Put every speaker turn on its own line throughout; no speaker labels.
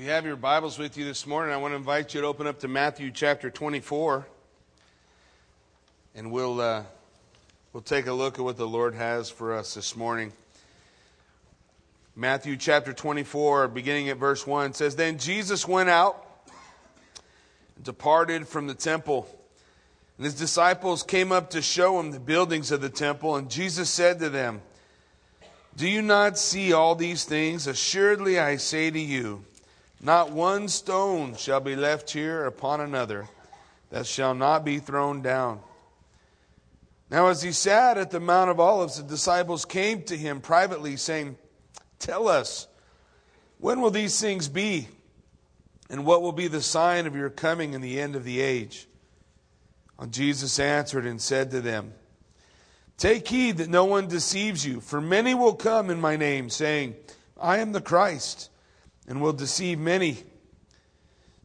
you have your Bibles with you this morning, I want to invite you to open up to Matthew chapter 24. And we'll, uh, we'll take a look at what the Lord has for us this morning. Matthew chapter 24, beginning at verse 1, says Then Jesus went out and departed from the temple. And his disciples came up to show him the buildings of the temple. And Jesus said to them, Do you not see all these things? Assuredly, I say to you, not one stone shall be left here upon another that shall not be thrown down. Now, as he sat at the Mount of Olives, the disciples came to him privately, saying, Tell us, when will these things be? And what will be the sign of your coming and the end of the age? And Jesus answered and said to them, Take heed that no one deceives you, for many will come in my name, saying, I am the Christ and will deceive many.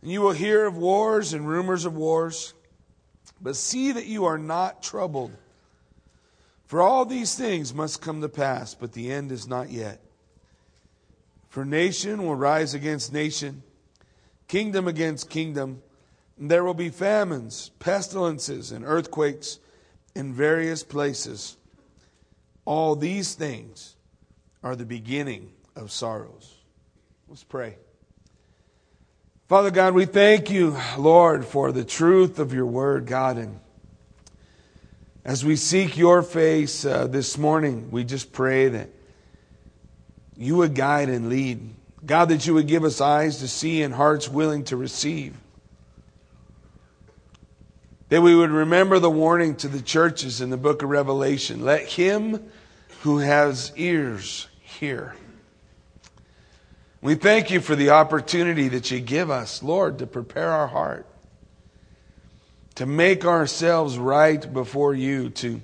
And you will hear of wars and rumors of wars, but see that you are not troubled. For all these things must come to pass, but the end is not yet. For nation will rise against nation, kingdom against kingdom, and there will be famines, pestilences, and earthquakes in various places. All these things are the beginning of sorrows. Let's pray. Father God, we thank you, Lord, for the truth of your word, God. And as we seek your face uh, this morning, we just pray that you would guide and lead. God, that you would give us eyes to see and hearts willing to receive. That we would remember the warning to the churches in the book of Revelation. Let him who has ears hear. We thank you for the opportunity that you give us, Lord, to prepare our heart, to make ourselves right before you, to,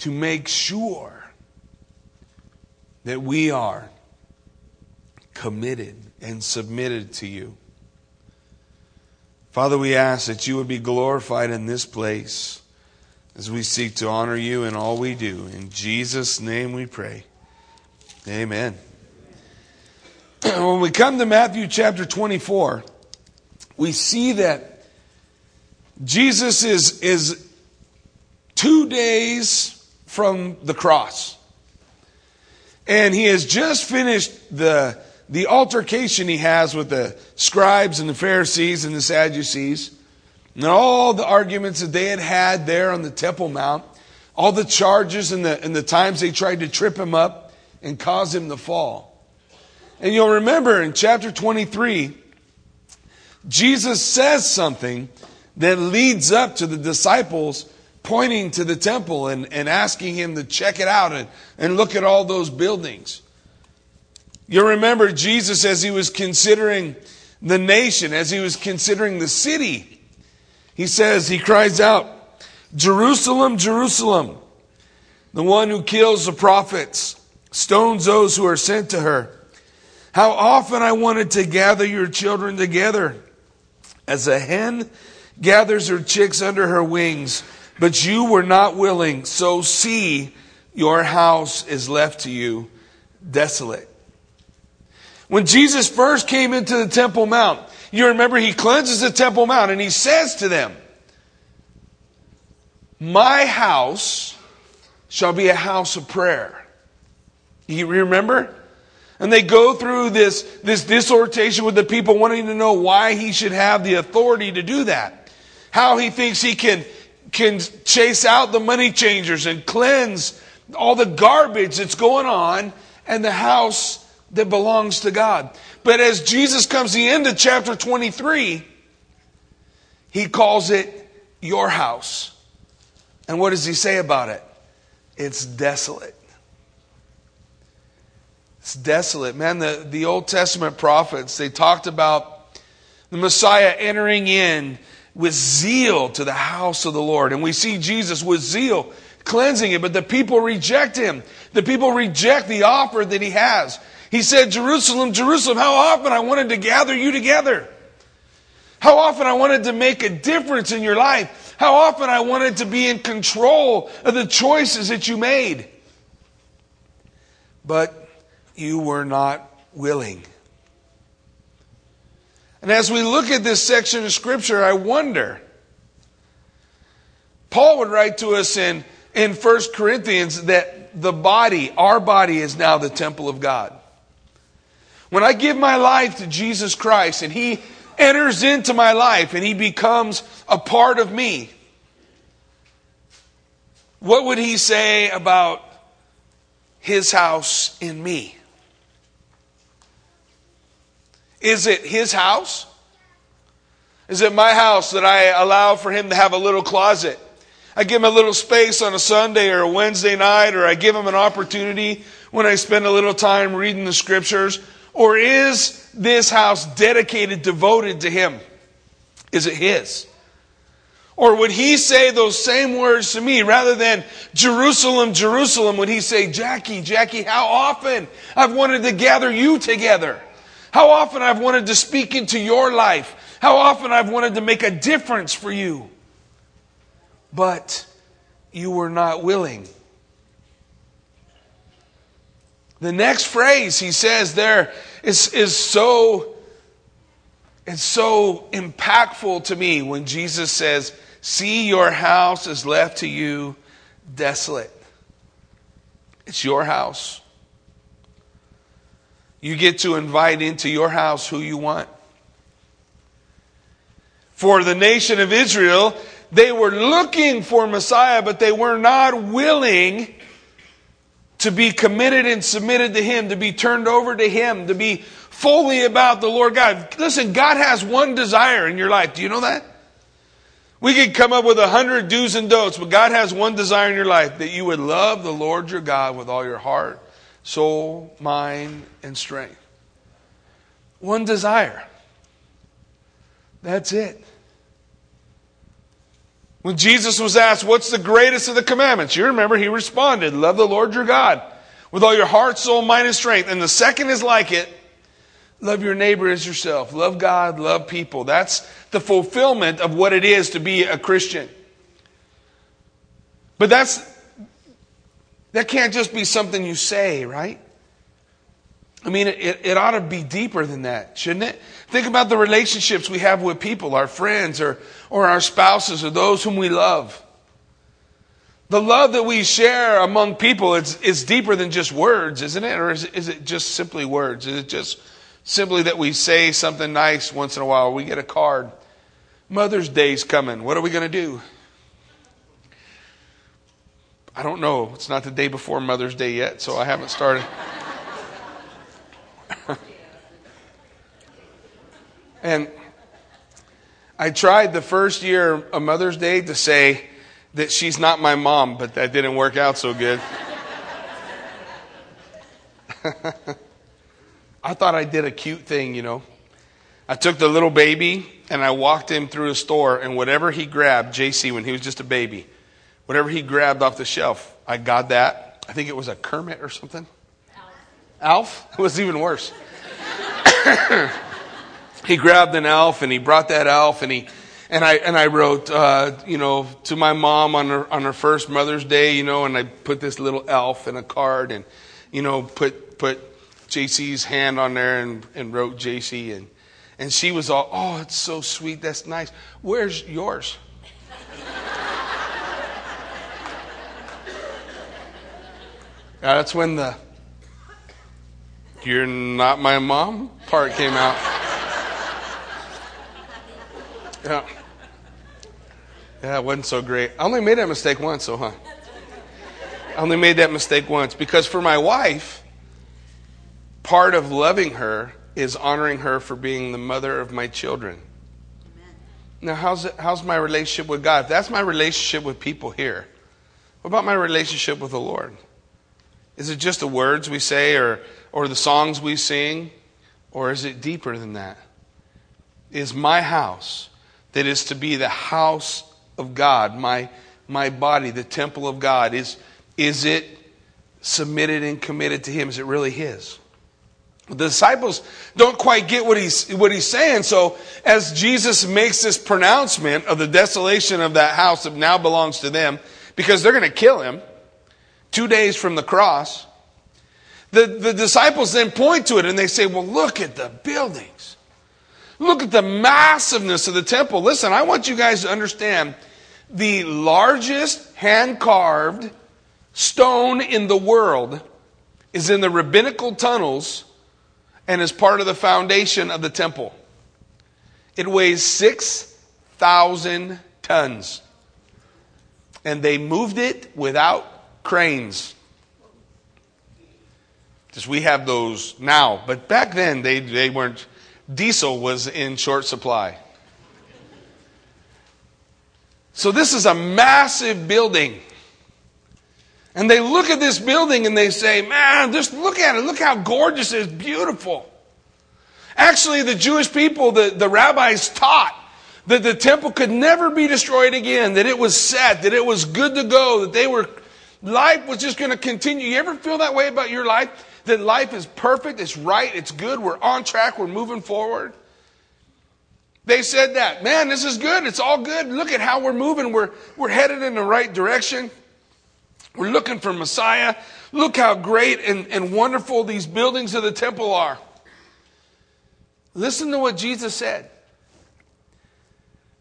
to make sure that we are committed and submitted to you. Father, we ask that you would be glorified in this place as we seek to honor you in all we do. In Jesus' name we pray. Amen. When we come to Matthew chapter 24, we see that Jesus is, is two days from the cross. And he has just finished the, the altercation he has with the scribes and the Pharisees and the Sadducees, and all the arguments that they had had there on the Temple Mount, all the charges and the, and the times they tried to trip him up and cause him to fall. And you'll remember in chapter 23, Jesus says something that leads up to the disciples pointing to the temple and, and asking him to check it out and, and look at all those buildings. You'll remember Jesus as he was considering the nation, as he was considering the city. He says, he cries out, Jerusalem, Jerusalem, the one who kills the prophets stones those who are sent to her. How often I wanted to gather your children together as a hen gathers her chicks under her wings, but you were not willing. So see, your house is left to you desolate. When Jesus first came into the Temple Mount, you remember he cleanses the Temple Mount and he says to them, My house shall be a house of prayer. You remember? And they go through this, this dissertation with the people wanting to know why he should have the authority to do that. How he thinks he can, can chase out the money changers and cleanse all the garbage that's going on and the house that belongs to God. But as Jesus comes to the end of chapter 23, he calls it your house. And what does he say about it? It's desolate. It's desolate. Man, the, the Old Testament prophets, they talked about the Messiah entering in with zeal to the house of the Lord. And we see Jesus with zeal cleansing it, but the people reject him. The people reject the offer that he has. He said, Jerusalem, Jerusalem, how often I wanted to gather you together. How often I wanted to make a difference in your life. How often I wanted to be in control of the choices that you made. But you were not willing. And as we look at this section of Scripture, I wonder. Paul would write to us in, in 1 Corinthians that the body, our body, is now the temple of God. When I give my life to Jesus Christ and He enters into my life and He becomes a part of me, what would He say about His house in me? Is it his house? Is it my house that I allow for him to have a little closet? I give him a little space on a Sunday or a Wednesday night, or I give him an opportunity when I spend a little time reading the scriptures? Or is this house dedicated, devoted to him? Is it his? Or would he say those same words to me rather than Jerusalem, Jerusalem? Would he say, Jackie, Jackie, how often I've wanted to gather you together? How often I've wanted to speak into your life. How often I've wanted to make a difference for you. But you were not willing. The next phrase he says there is, is so, it's so impactful to me when Jesus says, See, your house is left to you desolate. It's your house. You get to invite into your house who you want. For the nation of Israel, they were looking for Messiah, but they were not willing to be committed and submitted to Him, to be turned over to Him, to be fully about the Lord God. Listen, God has one desire in your life. Do you know that? We could come up with a hundred do's and don'ts, but God has one desire in your life that you would love the Lord your God with all your heart, soul, mind, and strength. One desire. That's it. When Jesus was asked, What's the greatest of the commandments? You remember he responded, Love the Lord your God with all your heart, soul, mind, and strength. And the second is like it love your neighbor as yourself. Love God, love people. That's the fulfillment of what it is to be a Christian. But that's that can't just be something you say, right? I mean, it, it ought to be deeper than that, shouldn't it? Think about the relationships we have with people, our friends or, or our spouses or those whom we love. The love that we share among people is, is deeper than just words, isn't it? Or is, is it just simply words? Is it just simply that we say something nice once in a while? We get a card. Mother's Day's coming. What are we going to do? I don't know. It's not the day before Mother's Day yet, so I haven't started. and I tried the first year of Mother's Day to say that she's not my mom, but that didn't work out so good. I thought I did a cute thing, you know. I took the little baby and I walked him through a store, and whatever he grabbed, JC, when he was just a baby, Whatever he grabbed off the shelf, I got that. I think it was a Kermit or something. Alf? It was even worse. he grabbed an Alf and he brought that Alf and he and I and I wrote, uh, you know, to my mom on her on her first Mother's Day, you know, and I put this little Alf in a card and, you know, put put JC's hand on there and, and wrote JC and and she was all, oh, it's so sweet, that's nice. Where's yours? Uh, that's when the you're not my mom part came out. Yeah. Yeah, it wasn't so great. I only made that mistake once, so huh? I only made that mistake once because for my wife, part of loving her is honoring her for being the mother of my children. Now, how's, it, how's my relationship with God? If that's my relationship with people here, what about my relationship with the Lord? Is it just the words we say or, or the songs we sing? Or is it deeper than that? Is my house, that is to be the house of God, my, my body, the temple of God, is, is it submitted and committed to Him? Is it really His? The disciples don't quite get what he's, what he's saying. So as Jesus makes this pronouncement of the desolation of that house that now belongs to them, because they're going to kill him, two days from the cross, The, the disciples then point to it and they say, Well, look at the buildings. Look at the massiveness of the temple. Listen, I want you guys to understand the largest hand carved stone in the world is in the rabbinical tunnels and is part of the foundation of the temple. It weighs 6,000 tons. And they moved it without cranes. Because we have those now. But back then, they, they weren't. Diesel was in short supply. So this is a massive building. And they look at this building and they say, man, just look at it. Look how gorgeous it is. Beautiful. Actually, the Jewish people, the, the rabbis taught that the temple could never be destroyed again, that it was set, that it was good to go, that they were, life was just going to continue. You ever feel that way about your life? That life is perfect, it's right, it's good, we're on track, we're moving forward? They said that. Man, this is good, it's all good. Look at how we're moving, we're, we're headed in the right direction. We're looking for Messiah. Look how great and, and wonderful these buildings of the temple are. Listen to what Jesus said.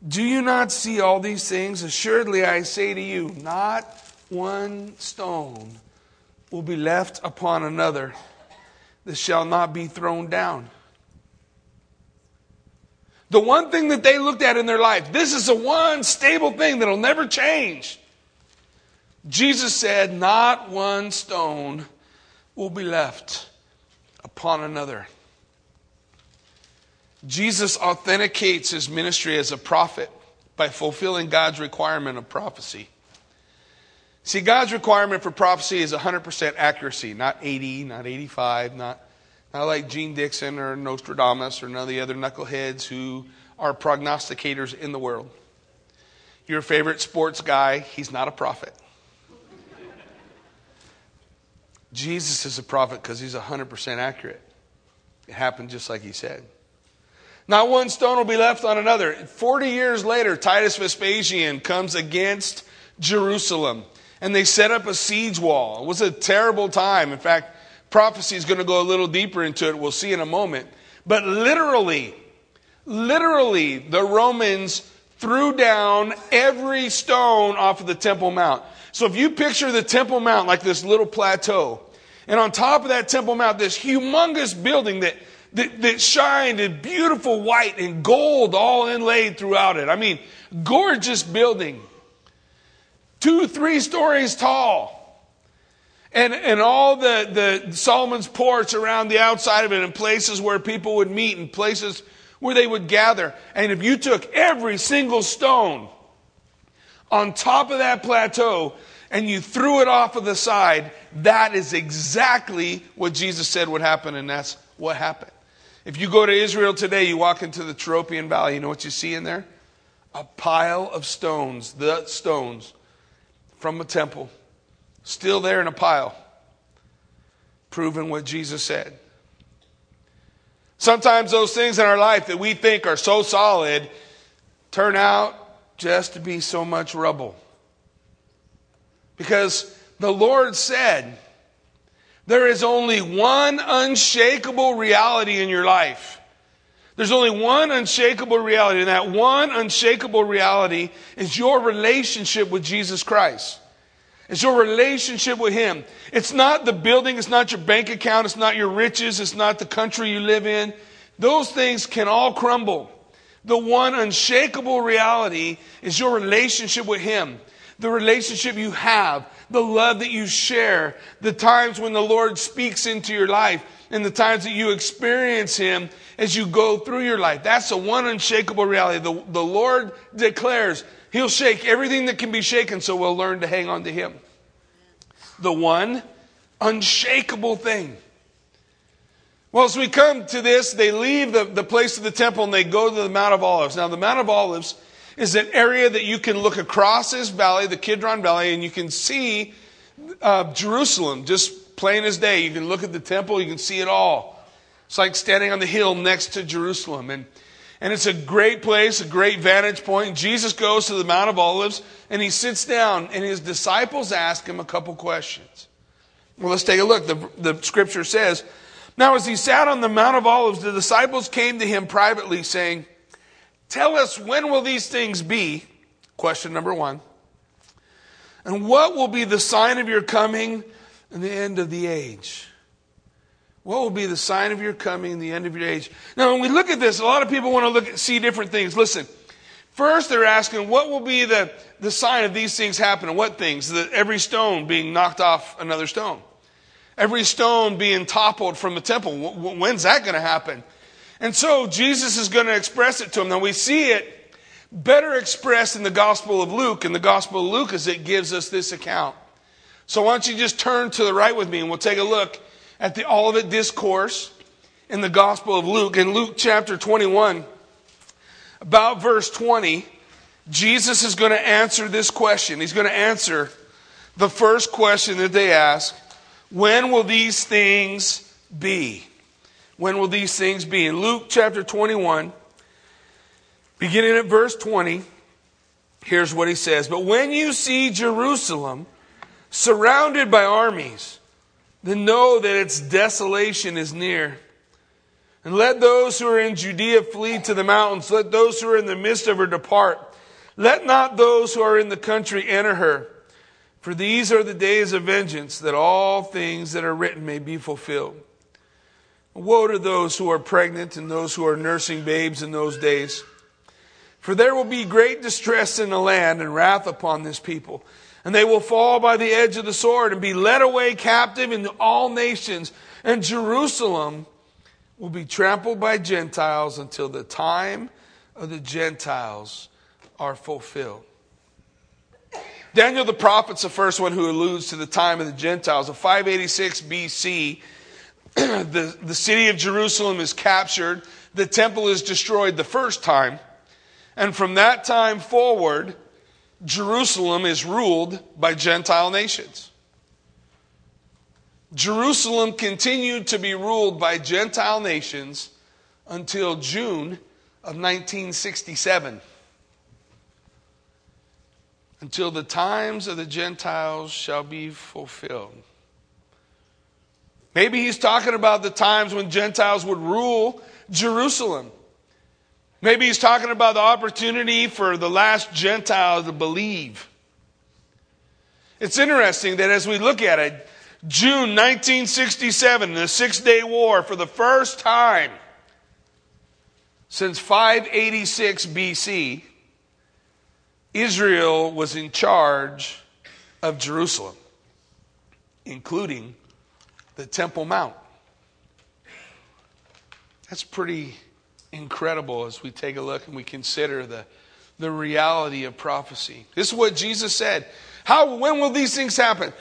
Do you not see all these things? Assuredly, I say to you, not one stone will be left upon another that shall not be thrown down. The one thing that they looked at in their life, this is the one stable thing that'll never change. Jesus said, Not one stone will be left upon another. Jesus authenticates his ministry as a prophet by fulfilling God's requirement of prophecy. See, God's requirement for prophecy is 100% accuracy, not 80, not 85, not, not like Jeane Dixon or Nostradamus or none of the other knuckleheads who are prognosticators in the world. Your favorite sports guy, he's not a prophet. Jesus is a prophet because he's 100% accurate. It happened just like he said. Not one stone will be left on another. 40 years later, Titus Vespasian comes against Jerusalem and they set up a siege wall. It was a terrible time. In fact, prophecy is going to go a little deeper into it. We'll see in a moment. But literally, literally, the Romans threw down every stone off of the Temple Mount. So if you picture the Temple Mount like this little plateau, and on top of that Temple Mount, this humongous building that that, that shined in beautiful white and gold all inlaid throughout it. I mean, gorgeous building. Two, three stories tall. And, and all the, the Solomon's porch around the outside of it and places where people would meet and places where they would gather. And if you took every single stone on top of that plateau and you threw it off of the side, that is exactly what Jesus said would happen, and that's what happened. If you go to Israel today, you walk into the Tyropoeon Valley, you know what you see in there? A pile of stones, the stones from a temple, still there in a pile, proving what Jesus said. Sometimes those things in our life that we think are so solid turn out just to be so much rubble. Because the Lord said, there is only one unshakable reality in your life. There's only one unshakable reality, and that one unshakable reality is your relationship with Jesus Christ. It's your relationship with Him. It's not the building, it's not your bank account, it's not your riches, it's not the country you live in. Those things can all crumble. The one unshakable reality is your relationship with Him, the relationship you have the love that you share, the times when the Lord speaks into your life, and the times that you experience Him as you go through your life. That's the one unshakable reality. The, the Lord declares He'll shake everything that can be shaken, so we'll learn to hang on to Him. The one unshakable thing. Well, as we come to this, they leave the, the place of the temple and they go to the Mount of Olives. Now, the Mount of Olives is an area that you can look across this valley, the Kidron Valley, and you can see uh, Jerusalem just plain as day. You can look at the temple, you can see it all. It's like standing on the hill next to Jerusalem. And, and it's a great place, a great vantage point. Jesus goes to the Mount of Olives and he sits down, and his disciples ask him a couple questions. Well, let's take a look. The, the scripture says, Now as he sat on the Mount of Olives, the disciples came to him privately, saying, Tell us, when will these things be? Question number one. And what will be the sign of your coming and the end of the age? What will be the sign of your coming and the end of your age? Now, when we look at this, a lot of people want to look at, see different things. Listen, first they're asking, what will be the, the sign of these things happening? What things? That every stone being knocked off another stone. Every stone being toppled from the temple. When's that going to happen? And so Jesus is going to express it to them. Now we see it better expressed in the Gospel of Luke. In the Gospel of Luke, as it gives us this account. So why don't you just turn to the right with me and we'll take a look at the Olivet Discourse in the Gospel of Luke. In Luke chapter 21, about verse 20, Jesus is going to answer this question. He's going to answer the first question that they ask When will these things be? When will these things be? In Luke chapter 21, beginning at verse 20, here's what he says But when you see Jerusalem surrounded by armies, then know that its desolation is near. And let those who are in Judea flee to the mountains. Let those who are in the midst of her depart. Let not those who are in the country enter her. For these are the days of vengeance, that all things that are written may be fulfilled. Woe to those who are pregnant and those who are nursing babes in those days. For there will be great distress in the land and wrath upon this people and they will fall by the edge of the sword and be led away captive into all nations. And Jerusalem will be trampled by Gentiles until the time of the Gentiles are fulfilled. Daniel the prophet's the first one who alludes to the time of the Gentiles. In 586 BC, the, the city of Jerusalem is captured. The temple is destroyed the first time. And from that time forward, Jerusalem is ruled by Gentile nations. Jerusalem continued to be ruled by Gentile nations until June of 1967. Until the times of the Gentiles shall be fulfilled. Maybe he's talking about the times when Gentiles would rule Jerusalem. Maybe he's talking about the opportunity for the last Gentile to believe. It's interesting that as we look at it, June 1967, the Six Day War, for the first time since 586 BC, Israel was in charge of Jerusalem, including the Temple Mount. That's pretty incredible as we take a look and we consider the, the reality of prophecy. This is what Jesus said. How, when will these things happen?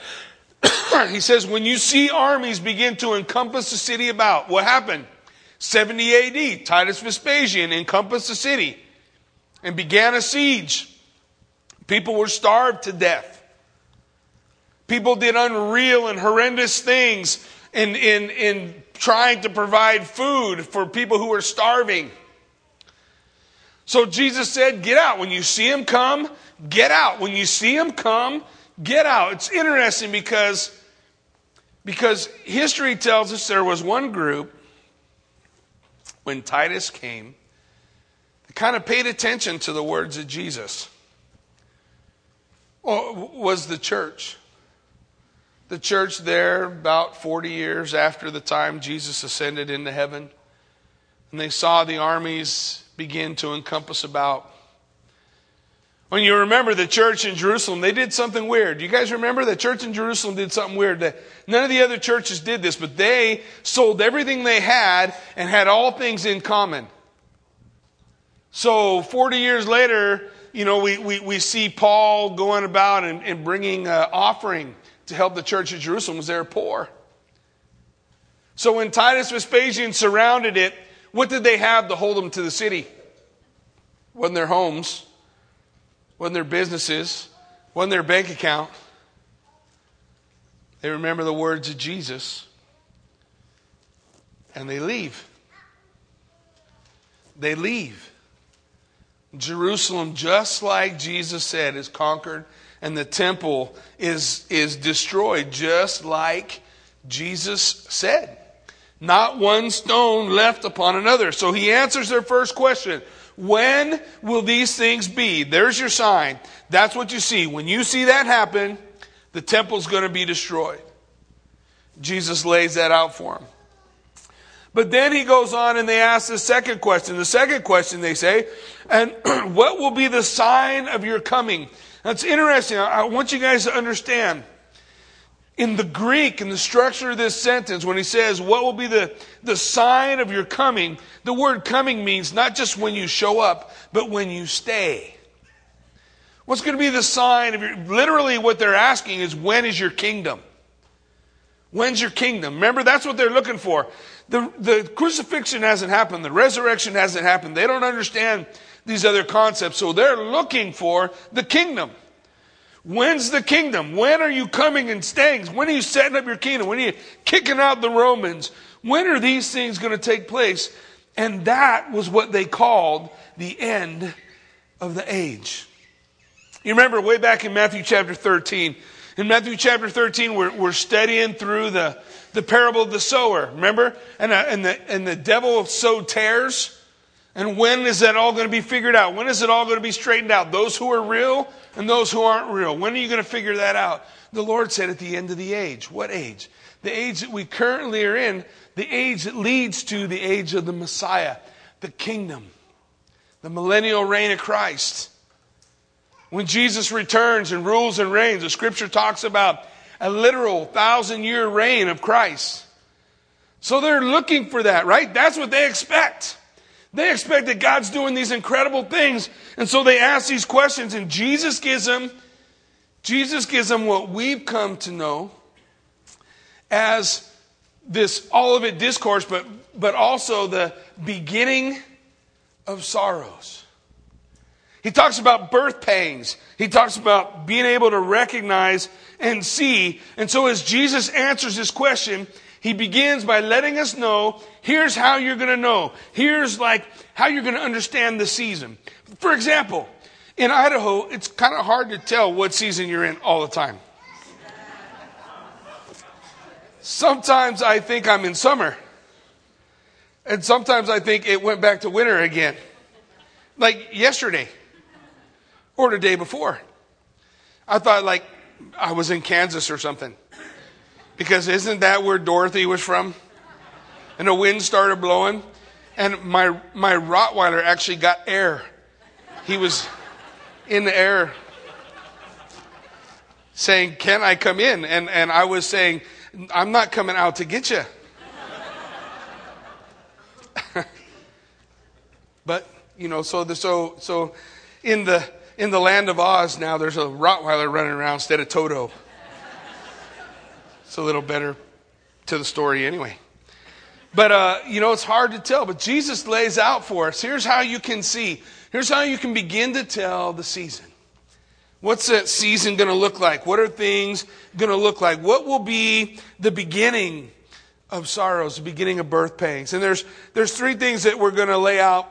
he says, when you see armies begin to encompass the city about, what happened? 70 AD, Titus Vespasian encompassed the city and began a siege. People were starved to death. People did unreal and horrendous things in, in, in trying to provide food for people who were starving. So Jesus said, Get out. When you see him come, get out. When you see him come, get out. It's interesting because, because history tells us there was one group when Titus came that kind of paid attention to the words of Jesus. Well, was the church the church there about 40 years after the time Jesus ascended into heaven. And they saw the armies begin to encompass about. When you remember the church in Jerusalem, they did something weird. You guys remember the church in Jerusalem did something weird? That none of the other churches did this, but they sold everything they had and had all things in common. So 40 years later, you know, we, we, we see Paul going about and, and bringing uh, offering to help the church of Jerusalem was they were poor. So when Titus Vespasian surrounded it, what did they have to hold them to the city? Wasn't their homes, wasn't their businesses, wasn't their bank account. They remember the words of Jesus and they leave. They leave. Jerusalem, just like Jesus said, is conquered and the temple is, is destroyed, just like Jesus said. Not one stone left upon another. So he answers their first question. When will these things be? There's your sign. That's what you see. When you see that happen, the temple's going to be destroyed. Jesus lays that out for them. But then he goes on and they ask the second question. The second question they say, and what will be the sign of your coming? That's interesting. I want you guys to understand. In the Greek, in the structure of this sentence, when he says, What will be the, the sign of your coming? The word coming means not just when you show up, but when you stay. What's going to be the sign of your. Literally, what they're asking is, When is your kingdom? When's your kingdom? Remember, that's what they're looking for. The, the crucifixion hasn't happened, the resurrection hasn't happened. They don't understand these other concepts, so they're looking for the kingdom. When's the kingdom? When are you coming and staying? When are you setting up your kingdom? When are you kicking out the Romans? When are these things going to take place? And that was what they called the end of the age. You remember way back in Matthew chapter 13. In Matthew chapter 13, we're, we're studying through the, the parable of the sower. Remember? And, uh, and, the, and the devil sowed tares. And when is that all going to be figured out? When is it all going to be straightened out? Those who are real and those who aren't real. When are you going to figure that out? The Lord said at the end of the age. What age? The age that we currently are in, the age that leads to the age of the Messiah, the kingdom, the millennial reign of Christ. When Jesus returns and rules and reigns, the scripture talks about a literal thousand year reign of Christ. So they're looking for that, right? That's what they expect. They expect that God's doing these incredible things. And so they ask these questions and Jesus gives them, Jesus gives them what we've come to know as this Olivet discourse, but, but also the beginning of sorrows. He talks about birth pangs. He talks about being able to recognize and see. And so as Jesus answers this question, he begins by letting us know here's how you're going to know. Here's like how you're going to understand the season. For example, in Idaho, it's kind of hard to tell what season you're in all the time. Sometimes I think I'm in summer. And sometimes I think it went back to winter again. Like yesterday or the day before. I thought like I was in Kansas or something. Because isn't that where Dorothy was from? And the wind started blowing. And my, my Rottweiler actually got air. He was in the air saying, Can I come in? And, and I was saying, I'm not coming out to get you. but, you know, so, the, so, so in, the, in the land of Oz now, there's a Rottweiler running around instead of Toto. It's a little better to the story anyway. But, uh, you know, it's hard to tell. But Jesus lays out for us here's how you can see. Here's how you can begin to tell the season. What's that season going to look like? What are things going to look like? What will be the beginning of sorrows, the beginning of birth pangs? And there's, there's three things that we're going to lay out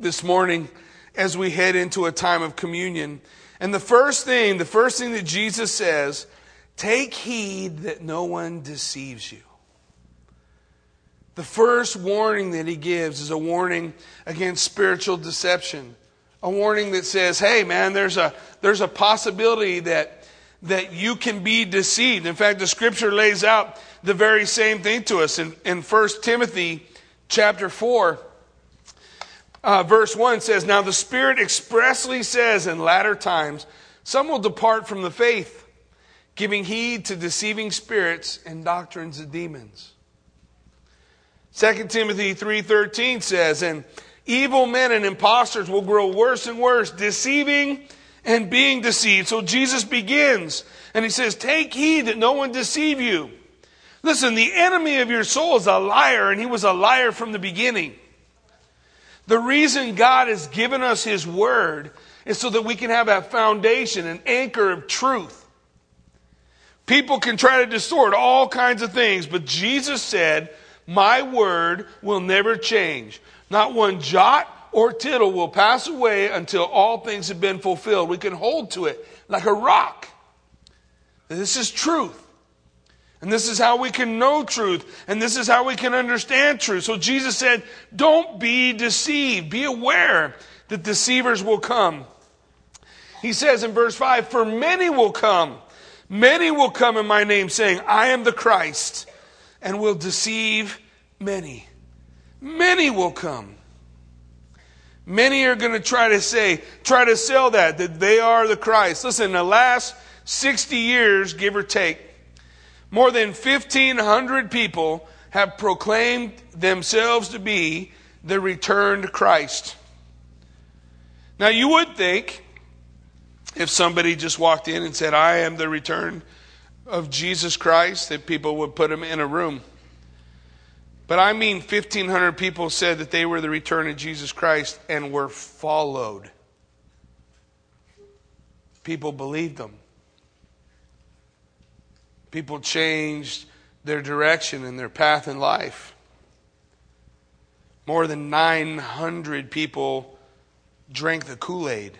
this morning as we head into a time of communion. And the first thing, the first thing that Jesus says Take heed that no one deceives you. The first warning that he gives is a warning against spiritual deception. A warning that says, hey man, there's a, there's a possibility that, that you can be deceived. In fact, the scripture lays out the very same thing to us in, in 1 Timothy chapter 4. Uh, verse 1 says, Now the Spirit expressly says in latter times, some will depart from the faith giving heed to deceiving spirits and doctrines of demons. 2 Timothy 3:13 says, "And evil men and impostors will grow worse and worse, deceiving and being deceived." So Jesus begins and he says, "Take heed that no one deceive you." Listen, the enemy of your soul is a liar and he was a liar from the beginning. The reason God has given us his word is so that we can have a foundation, an anchor of truth. People can try to distort all kinds of things, but Jesus said, My word will never change. Not one jot or tittle will pass away until all things have been fulfilled. We can hold to it like a rock. This is truth. And this is how we can know truth. And this is how we can understand truth. So Jesus said, Don't be deceived. Be aware that deceivers will come. He says in verse 5 For many will come. Many will come in my name, saying, I am the Christ, and will deceive many. Many will come. Many are going to try to say, try to sell that, that they are the Christ. Listen, the last 60 years, give or take, more than 1,500 people have proclaimed themselves to be the returned Christ. Now, you would think if somebody just walked in and said, I am the return of Jesus Christ, that people would put him in a room. But I mean, 1,500 people said that they were the return of Jesus Christ and were followed. People believed them. People changed their direction and their path in life. More than 900 people drank the Kool Aid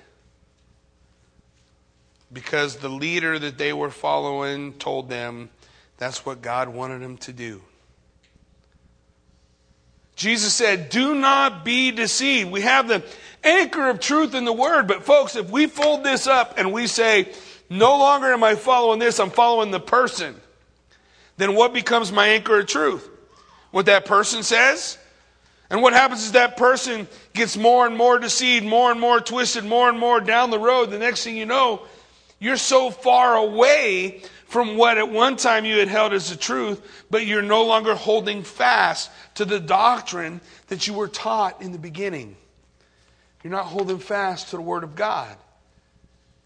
because the leader that they were following told them that's what God wanted them to do. Jesus said, Do not be deceived. We have the anchor of truth in the Word, but folks, if we fold this up and we say, No longer am I following this, I'm following the person, then what becomes my anchor of truth? What that person says? And what happens is that person gets more and more deceived, more and more twisted, more and more down the road. The next thing you know, you're so far away from what at one time you had held as the truth, but you're no longer holding fast to the doctrine that you were taught in the beginning. You're not holding fast to the Word of God.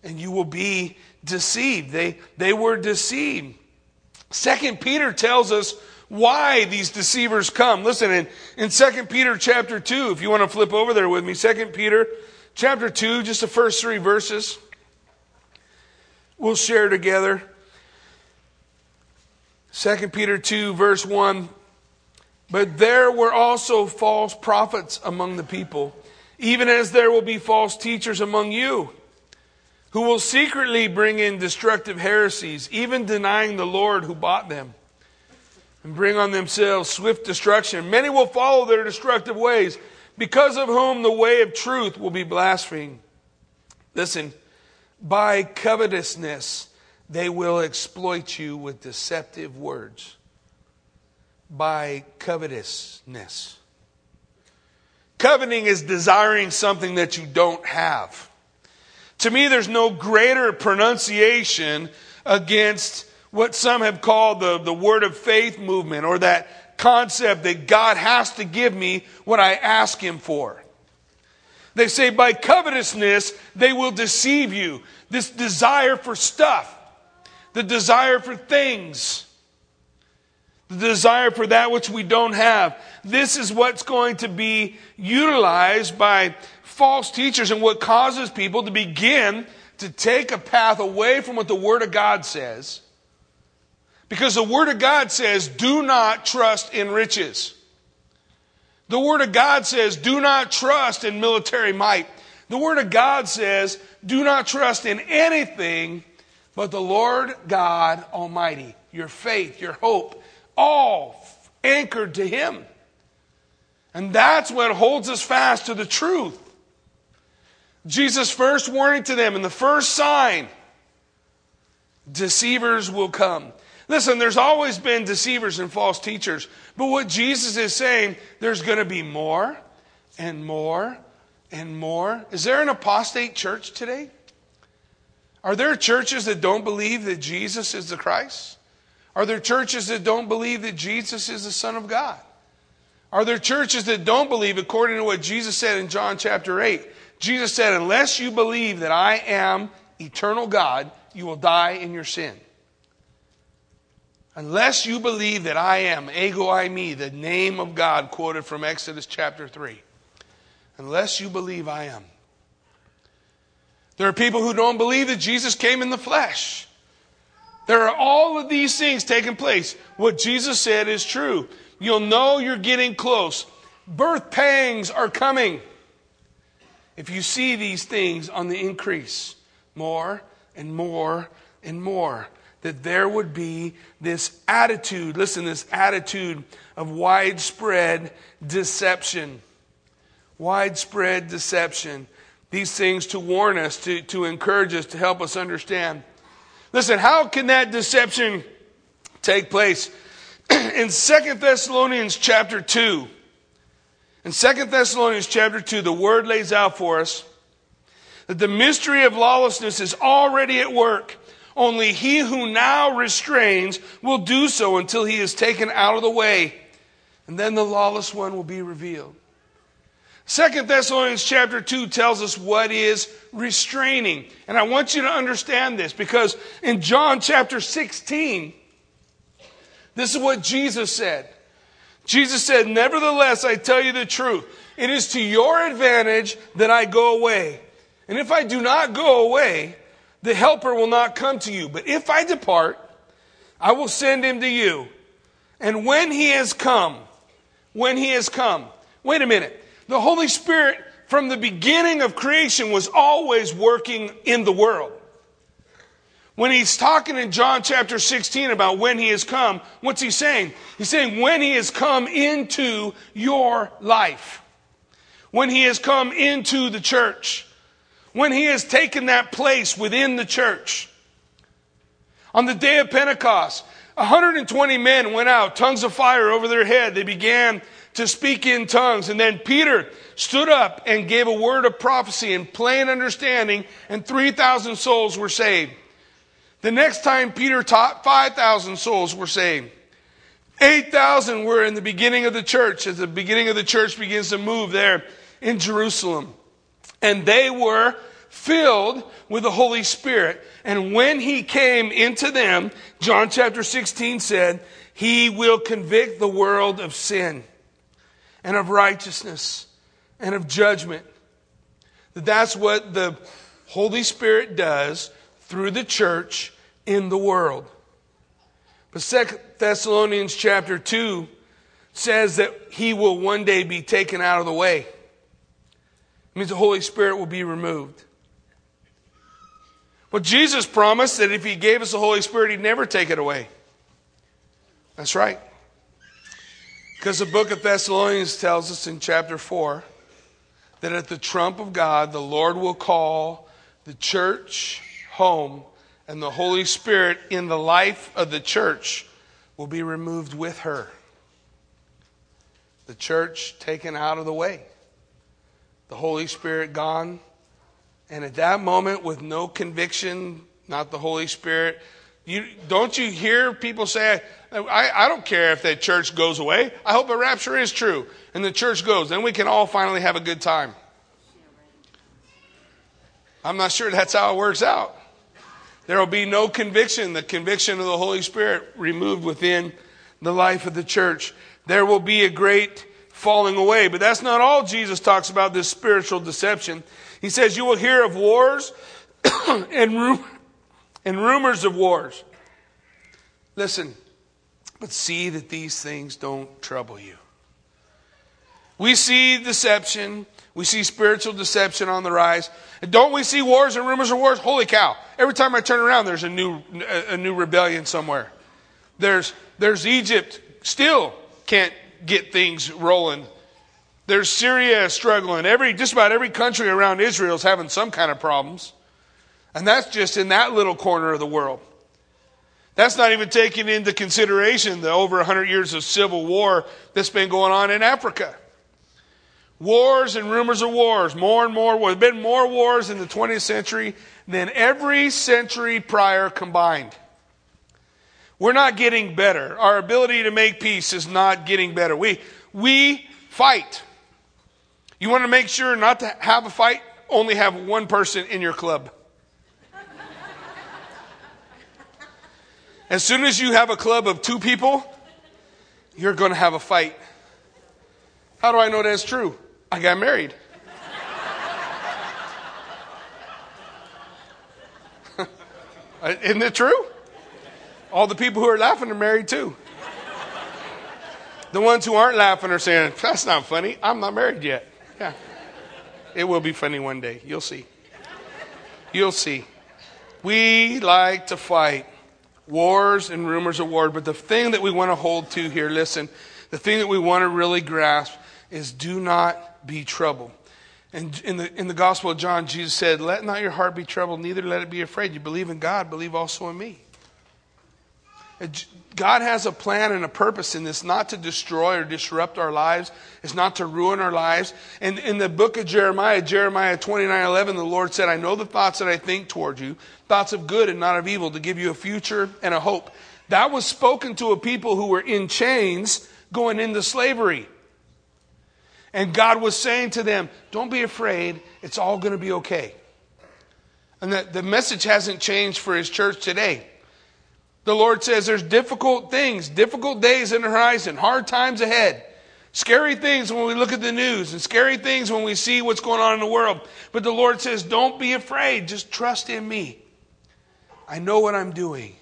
And you will be deceived. They, they were deceived. Second Peter tells us why these deceivers come. Listen, in, in 2 Peter chapter 2, if you want to flip over there with me, 2 Peter chapter 2, just the first three verses. We'll share together. 2 Peter 2, verse 1. But there were also false prophets among the people, even as there will be false teachers among you, who will secretly bring in destructive heresies, even denying the Lord who bought them, and bring on themselves swift destruction. Many will follow their destructive ways, because of whom the way of truth will be blasphemed. Listen, by covetousness, they will exploit you with deceptive words. By covetousness. Coveting is desiring something that you don't have. To me, there's no greater pronunciation against what some have called the, the word of faith movement or that concept that God has to give me what I ask Him for. They say by covetousness, they will deceive you. This desire for stuff, the desire for things, the desire for that which we don't have. This is what's going to be utilized by false teachers and what causes people to begin to take a path away from what the Word of God says. Because the Word of God says, do not trust in riches. The Word of God says, do not trust in military might. The Word of God says, do not trust in anything but the Lord God Almighty. Your faith, your hope, all anchored to Him. And that's what holds us fast to the truth. Jesus' first warning to them and the first sign deceivers will come. Listen, there's always been deceivers and false teachers. But what Jesus is saying, there's going to be more and more and more. Is there an apostate church today? Are there churches that don't believe that Jesus is the Christ? Are there churches that don't believe that Jesus is the Son of God? Are there churches that don't believe, according to what Jesus said in John chapter 8? Jesus said, Unless you believe that I am eternal God, you will die in your sin. Unless you believe that I am, ego eimi, the name of God quoted from Exodus chapter 3. Unless you believe I am. There are people who don't believe that Jesus came in the flesh. There are all of these things taking place. What Jesus said is true. You'll know you're getting close. Birth pangs are coming. if you see these things on the increase more and more and more, that there would be this attitude, listen, this attitude of widespread deception. Widespread deception. These things to warn us, to, to encourage us, to help us understand. Listen, how can that deception take place? In Second Thessalonians chapter 2, in Second Thessalonians chapter 2, the word lays out for us that the mystery of lawlessness is already at work. Only he who now restrains will do so until he is taken out of the way. And then the lawless one will be revealed. Second Thessalonians chapter 2 tells us what is restraining. And I want you to understand this because in John chapter 16, this is what Jesus said. Jesus said, Nevertheless, I tell you the truth. It is to your advantage that I go away. And if I do not go away, the helper will not come to you. But if I depart, I will send him to you. And when he has come, when he has come, wait a minute. The Holy Spirit from the beginning of creation was always working in the world. When he's talking in John chapter 16 about when he has come, what's he saying? He's saying when he has come into your life. When he has come into the church. When he has taken that place within the church. On the day of Pentecost, 120 men went out, tongues of fire over their head. They began to speak in tongues. And then Peter stood up and gave a word of prophecy in plain understanding, and 3,000 souls were saved. The next time Peter taught, 5,000 souls were saved. 8,000 were in the beginning of the church, as the beginning of the church begins to move there in Jerusalem. And they were filled with the Holy Spirit. And when he came into them, John chapter 16 said, he will convict the world of sin and of righteousness and of judgment. That's what the Holy Spirit does through the church in the world. But Second Thessalonians chapter 2 says that he will one day be taken out of the way. It means the Holy Spirit will be removed. But Jesus promised that if he gave us the Holy Spirit, he'd never take it away. That's right. Because the book of Thessalonians tells us in chapter 4 that at the trump of God, the Lord will call the church home and the Holy Spirit in the life of the church will be removed with her. The church taken out of the way, the Holy Spirit gone. And at that moment, with no conviction, not the Holy Spirit, you, don't you hear people say, I, I don't care if that church goes away. I hope a rapture is true. And the church goes. Then we can all finally have a good time. I'm not sure that's how it works out. There will be no conviction, the conviction of the Holy Spirit removed within the life of the church. There will be a great falling away. But that's not all Jesus talks about this spiritual deception. He says, You will hear of wars and, rum- and rumors of wars. Listen, but see that these things don't trouble you. We see deception. We see spiritual deception on the rise. And don't we see wars and rumors of wars? Holy cow. Every time I turn around, there's a new, a new rebellion somewhere. There's, there's Egypt still can't get things rolling. There's Syria struggling. Every, just about every country around Israel is having some kind of problems. And that's just in that little corner of the world. That's not even taking into consideration the over 100 years of civil war that's been going on in Africa. Wars and rumors of wars, more and more. There have been more wars in the 20th century than every century prior combined. We're not getting better. Our ability to make peace is not getting better. We, we fight. You want to make sure not to have a fight? Only have one person in your club. As soon as you have a club of two people, you're going to have a fight. How do I know that's true? I got married. Isn't it true? All the people who are laughing are married too. The ones who aren't laughing are saying, That's not funny. I'm not married yet. Yeah. It will be funny one day. You'll see. You'll see. We like to fight wars and rumors of war, but the thing that we want to hold to here, listen, the thing that we want to really grasp is do not be troubled. And in the, in the Gospel of John, Jesus said, Let not your heart be troubled, neither let it be afraid. You believe in God, believe also in me. Uh, God has a plan and a purpose in this, not to destroy or disrupt our lives. It's not to ruin our lives. And in the book of Jeremiah, Jeremiah 29 11, the Lord said, I know the thoughts that I think toward you, thoughts of good and not of evil, to give you a future and a hope. That was spoken to a people who were in chains going into slavery. And God was saying to them, Don't be afraid, it's all going to be okay. And the, the message hasn't changed for his church today. The Lord says there's difficult things, difficult days in the horizon, hard times ahead. Scary things when we look at the news and scary things when we see what's going on in the world. But the Lord says, don't be afraid. Just trust in me. I know what I'm doing.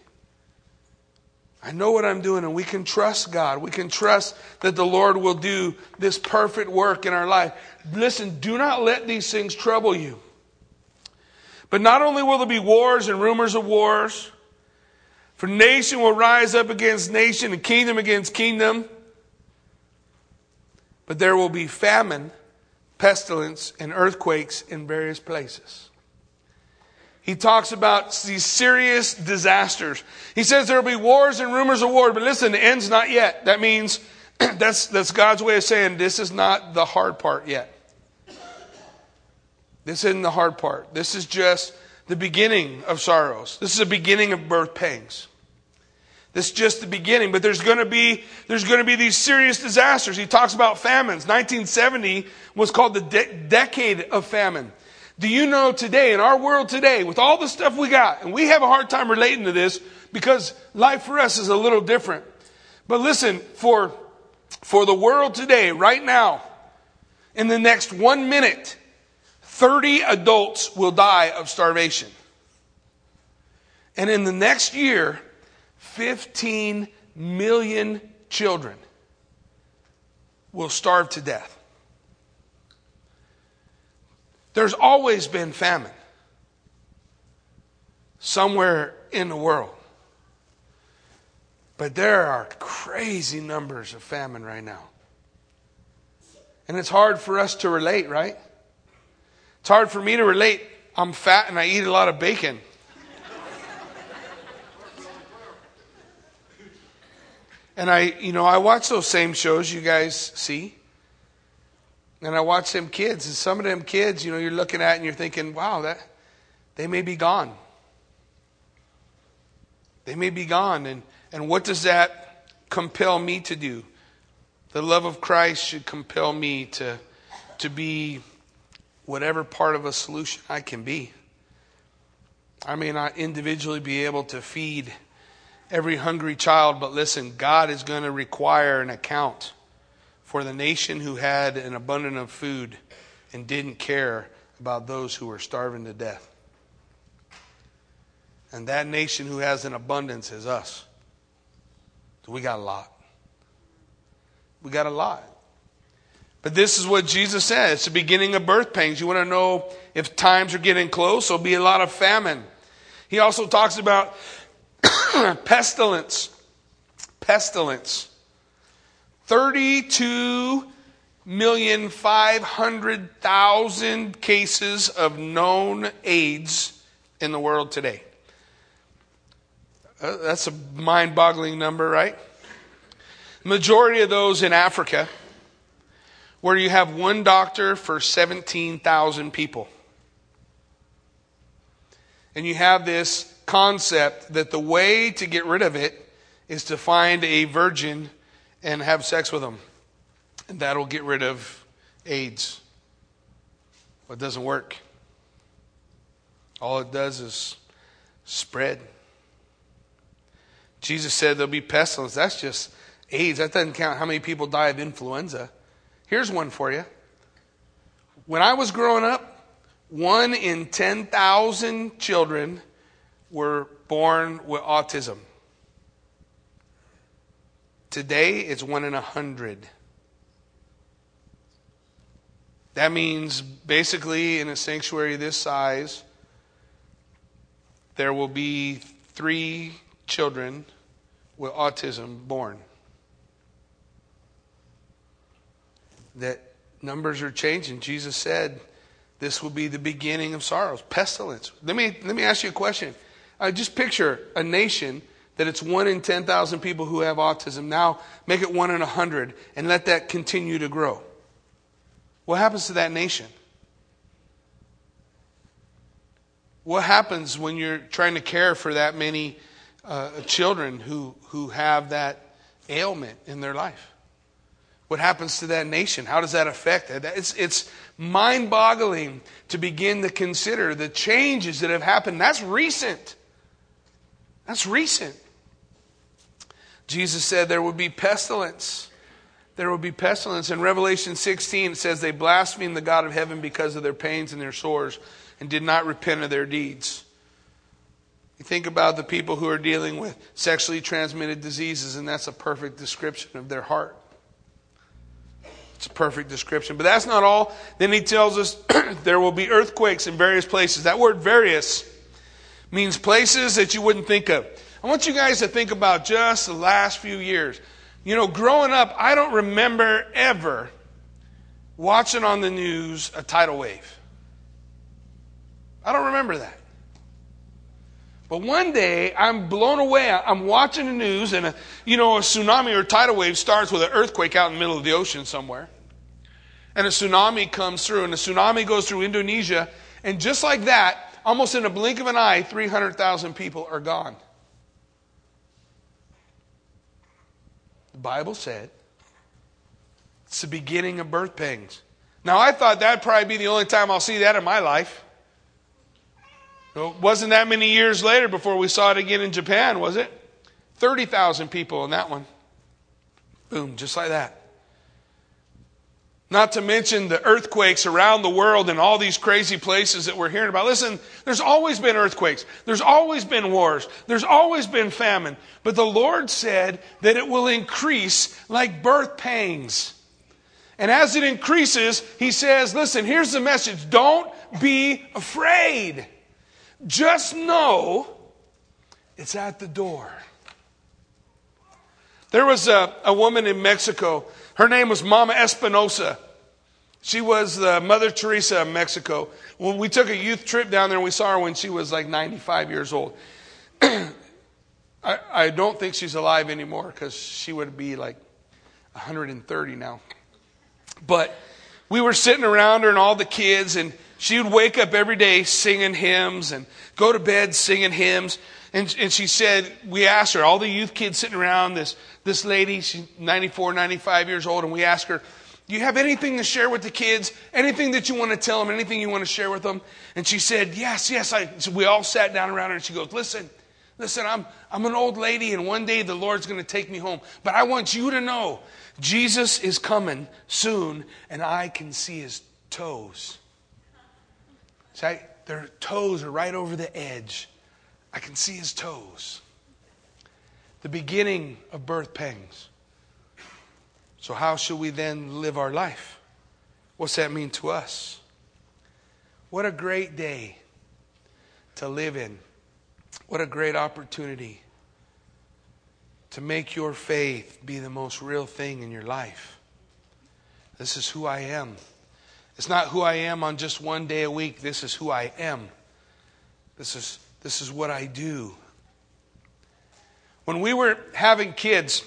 I know what I'm doing, and we can trust God. We can trust that the Lord will do this perfect work in our life. Listen, do not let these things trouble you. But not only will there be wars and rumors of wars, for nation will rise up against nation and kingdom against kingdom. But there will be famine, pestilence, and earthquakes in various places. He talks about these serious disasters. He says there will be wars and rumors of war, but listen, the end's not yet. That means that's, that's God's way of saying this is not the hard part yet. This isn't the hard part. This is just the beginning of sorrows. This is the beginning of birth pangs. This is just the beginning, but there's going to be there's going to be these serious disasters. He talks about famines. 1970 was called the de- decade of famine. Do you know today in our world today with all the stuff we got, and we have a hard time relating to this because life for us is a little different. But listen, for for the world today, right now, in the next 1 minute, 30 adults will die of starvation. And in the next year, 15 million children will starve to death. There's always been famine somewhere in the world. But there are crazy numbers of famine right now. And it's hard for us to relate, right? It's hard for me to relate. I'm fat and I eat a lot of bacon. And I, you know, I watch those same shows you guys see. And I watch them kids, and some of them kids, you know, you're looking at and you're thinking, wow, that they may be gone. They may be gone. And, and what does that compel me to do? The love of Christ should compel me to, to be whatever part of a solution I can be. I may not individually be able to feed every hungry child, but listen, God is going to require an account for the nation who had an abundance of food and didn't care about those who were starving to death. And that nation who has an abundance is us. So we got a lot. We got a lot. But this is what Jesus said. It's the beginning of birth pains. You want to know if times are getting close, there'll be a lot of famine. He also talks about pestilence. Pestilence. 32 million five hundred thousand cases of known AIDS in the world today. Uh, that's a mind boggling number, right? Majority of those in Africa where you have one doctor for 17,000 people. And you have this concept that the way to get rid of it is to find a virgin and have sex with them. And that'll get rid of AIDS. But it doesn't work. All it does is spread. Jesus said there'll be pestilence. That's just AIDS. That doesn't count how many people die of influenza. Here's one for you. When I was growing up, one in 10,000 children were born with autism. Today, it's one in a hundred. That means basically in a sanctuary this size, there will be three children with autism born. That numbers are changing. Jesus said this will be the beginning of sorrows, pestilence. Let me, let me ask you a question. Uh, just picture a nation that it's one in 10,000 people who have autism. Now make it one in a 100 and let that continue to grow. What happens to that nation? What happens when you're trying to care for that many uh, children who, who have that ailment in their life? What happens to that nation? How does that affect it? It's, it's mind boggling to begin to consider the changes that have happened. That's recent. That's recent. Jesus said there would be pestilence. There will be pestilence. In Revelation 16, it says, They blasphemed the God of heaven because of their pains and their sores and did not repent of their deeds. You think about the people who are dealing with sexually transmitted diseases, and that's a perfect description of their heart. It's a perfect description. But that's not all. Then he tells us there will be earthquakes in various places. That word various means places that you wouldn't think of. I want you guys to think about just the last few years. You know, growing up, I don't remember ever watching on the news a tidal wave. I don't remember that. But one day, I'm blown away. I'm watching the news, and a, you know, a tsunami or tidal wave starts with an earthquake out in the middle of the ocean somewhere. And a tsunami comes through, and a tsunami goes through Indonesia, and just like that, almost in a blink of an eye, 300,000 people are gone. The Bible said it's the beginning of birth pangs. Now, I thought that'd probably be the only time I'll see that in my life. It wasn't that many years later before we saw it again in Japan, was it? 30,000 people in that one. Boom, just like that. Not to mention the earthquakes around the world and all these crazy places that we're hearing about. Listen, there's always been earthquakes. There's always been wars. There's always been famine. But the Lord said that it will increase like birth pangs. And as it increases, He says, listen, here's the message. Don't be afraid. Just know it's at the door. There was a, a woman in Mexico. Her name was Mama Espinosa. She was the Mother Teresa of Mexico. When we took a youth trip down there, we saw her when she was like 95 years old. I, I don't think she's alive anymore because she would be like 130 now. But we were sitting around her and all the kids, and she would wake up every day singing hymns and go to bed singing hymns. And, and she said, we asked her, all the youth kids sitting around, this, this lady, she's 94, 95 years old, and we asked her, do you have anything to share with the kids? Anything that you want to tell them? Anything you want to share with them? And she said, Yes, yes. I, so we all sat down around her and she goes, Listen, listen, I'm, I'm an old lady and one day the Lord's going to take me home. But I want you to know Jesus is coming soon and I can see his toes. See, their toes are right over the edge. I can see his toes. The beginning of birth pangs. So, how should we then live our life? What's that mean to us? What a great day to live in. What a great opportunity to make your faith be the most real thing in your life. This is who I am. It's not who I am on just one day a week. This is who I am. This is, this is what I do. When we were having kids,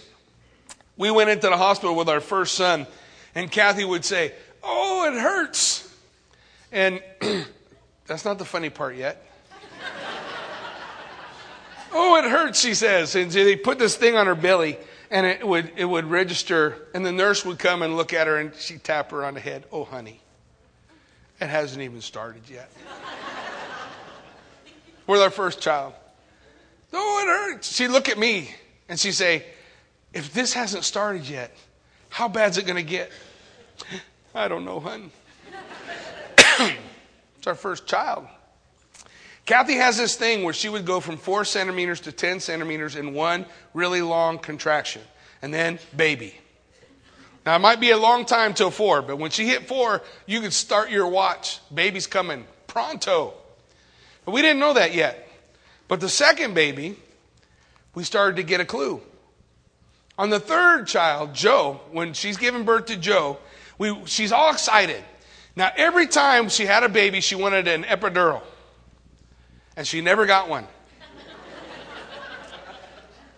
we went into the hospital with our first son, and Kathy would say, Oh, it hurts. And that's not the funny part yet. oh, it hurts, she says. And they put this thing on her belly, and it would, it would register, and the nurse would come and look at her, and she'd tap her on the head. Oh, honey, it hasn't even started yet. With our first child. Oh, it hurts. She'd look at me, and she'd say, if this hasn't started yet, how bad's it going to get? I don't know, hun. it's our first child. Kathy has this thing where she would go from four centimeters to 10 centimeters in one really long contraction, and then baby. Now, it might be a long time till four, but when she hit four, you could start your watch. Baby's coming pronto. But we didn't know that yet. But the second baby, we started to get a clue. On the third child, Joe, when she's giving birth to Joe, we, she's all excited. Now, every time she had a baby, she wanted an epidural. And she never got one.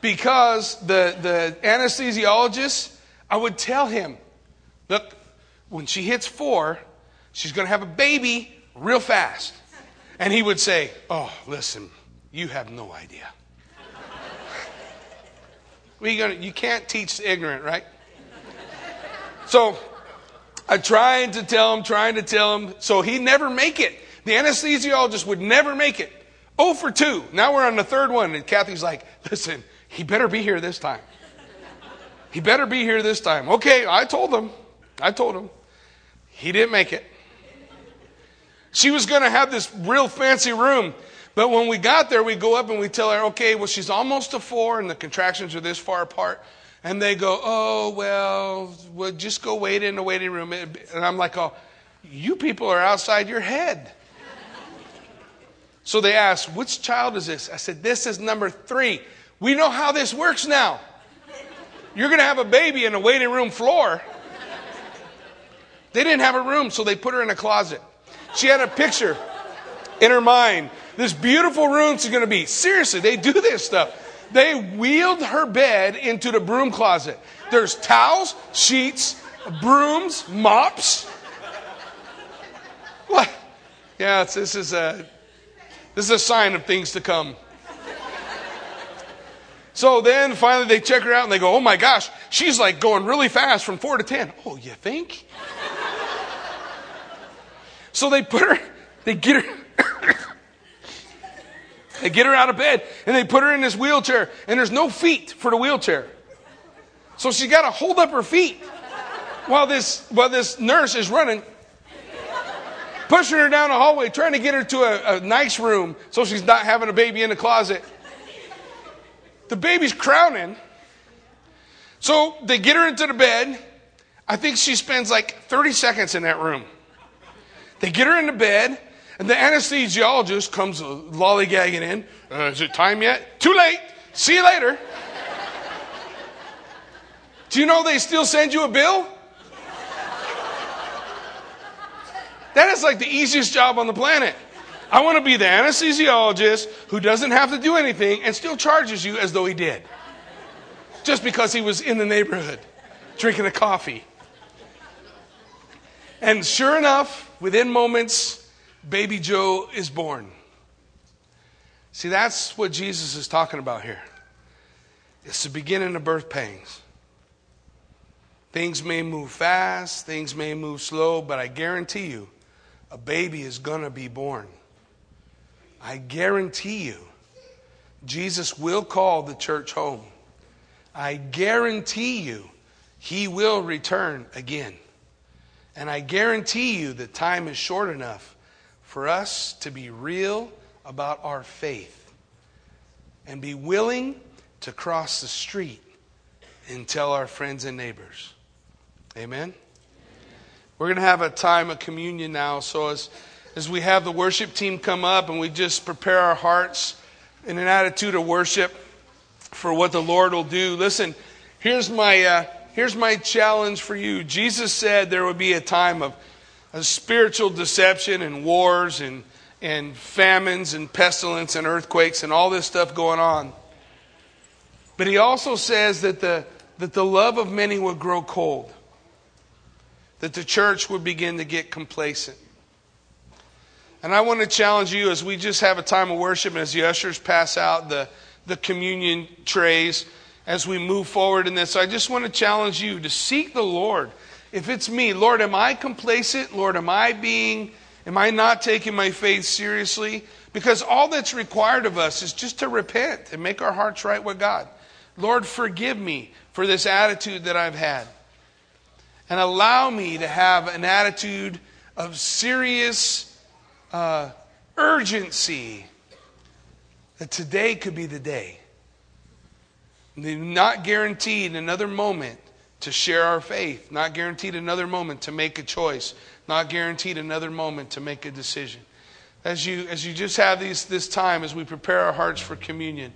because the, the anesthesiologist I would tell him, look, when she hits four, she's going to have a baby real fast. And he would say, oh, listen, you have no idea. gonna, you can't teach the ignorant, right? So I tried to tell him, trying to tell him, so he'd never make it. The anesthesiologist would never make it. Oh for two. Now we're on the third one, and Kathy's like, listen, he better be here this time. He better be here this time. Okay, I told him. I told him. He didn't make it. She was going to have this real fancy room. But when we got there, we go up and we tell her, okay, well, she's almost to four and the contractions are this far apart. And they go, oh, well, we'll just go wait in the waiting room. And I'm like, oh, you people are outside your head. so they asked, which child is this? I said, this is number three. We know how this works now. You're going to have a baby in a waiting room floor. They didn't have a room, so they put her in a closet. She had a picture in her mind. This beautiful room she's going to be. Seriously, they do this stuff. They wheeled her bed into the broom closet. There's towels, sheets, brooms, mops. What? Yeah, this is a this is a sign of things to come. So then finally they check her out and they go, oh my gosh, she's like going really fast from four to 10. Oh, you think? So they put her, they get her, they get her out of bed and they put her in this wheelchair and there's no feet for the wheelchair. So she's got to hold up her feet while this, while this nurse is running pushing her down the hallway, trying to get her to a, a, nice room so she's not having a baby in the closet. The baby's crowning. So they get her into the bed. I think she spends like 30 seconds in that room. They get her into bed, and the anesthesiologist comes lollygagging in. Uh, is it time yet? Too late. See you later. Do you know they still send you a bill? That is like the easiest job on the planet. I want to be the anesthesiologist who doesn't have to do anything and still charges you as though he did. Just because he was in the neighborhood drinking a coffee. And sure enough, within moments, baby Joe is born. See, that's what Jesus is talking about here. It's the beginning of birth pangs. Things may move fast, things may move slow, but I guarantee you, a baby is going to be born. I guarantee you, Jesus will call the church home. I guarantee you, he will return again. And I guarantee you that time is short enough for us to be real about our faith and be willing to cross the street and tell our friends and neighbors. Amen? We're going to have a time of communion now. So as as we have the worship team come up and we just prepare our hearts in an attitude of worship for what the Lord will do. Listen, here's my, uh, here's my challenge for you. Jesus said there would be a time of, of spiritual deception and wars and, and famines and pestilence and earthquakes and all this stuff going on. But he also says that the, that the love of many would grow cold, that the church would begin to get complacent. And I want to challenge you as we just have a time of worship and as the ushers pass out the, the communion trays as we move forward in this. I just want to challenge you to seek the Lord. If it's me, Lord, am I complacent? Lord, am I being, am I not taking my faith seriously? Because all that's required of us is just to repent and make our hearts right with God. Lord, forgive me for this attitude that I've had. And allow me to have an attitude of serious uh, urgency that today could be the day. Not guaranteed another moment to to share our faith, not guaranteed another moment to make a choice, not guaranteed another moment to make a decision. As you, as you just have these, this time as we prepare our hearts for communion,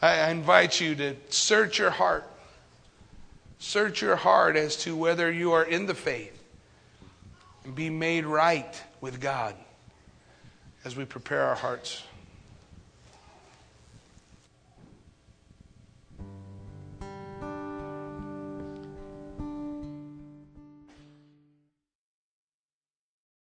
I, I invite you to search your heart. Search your heart as to whether you are in the faith and be made right with God as we prepare our hearts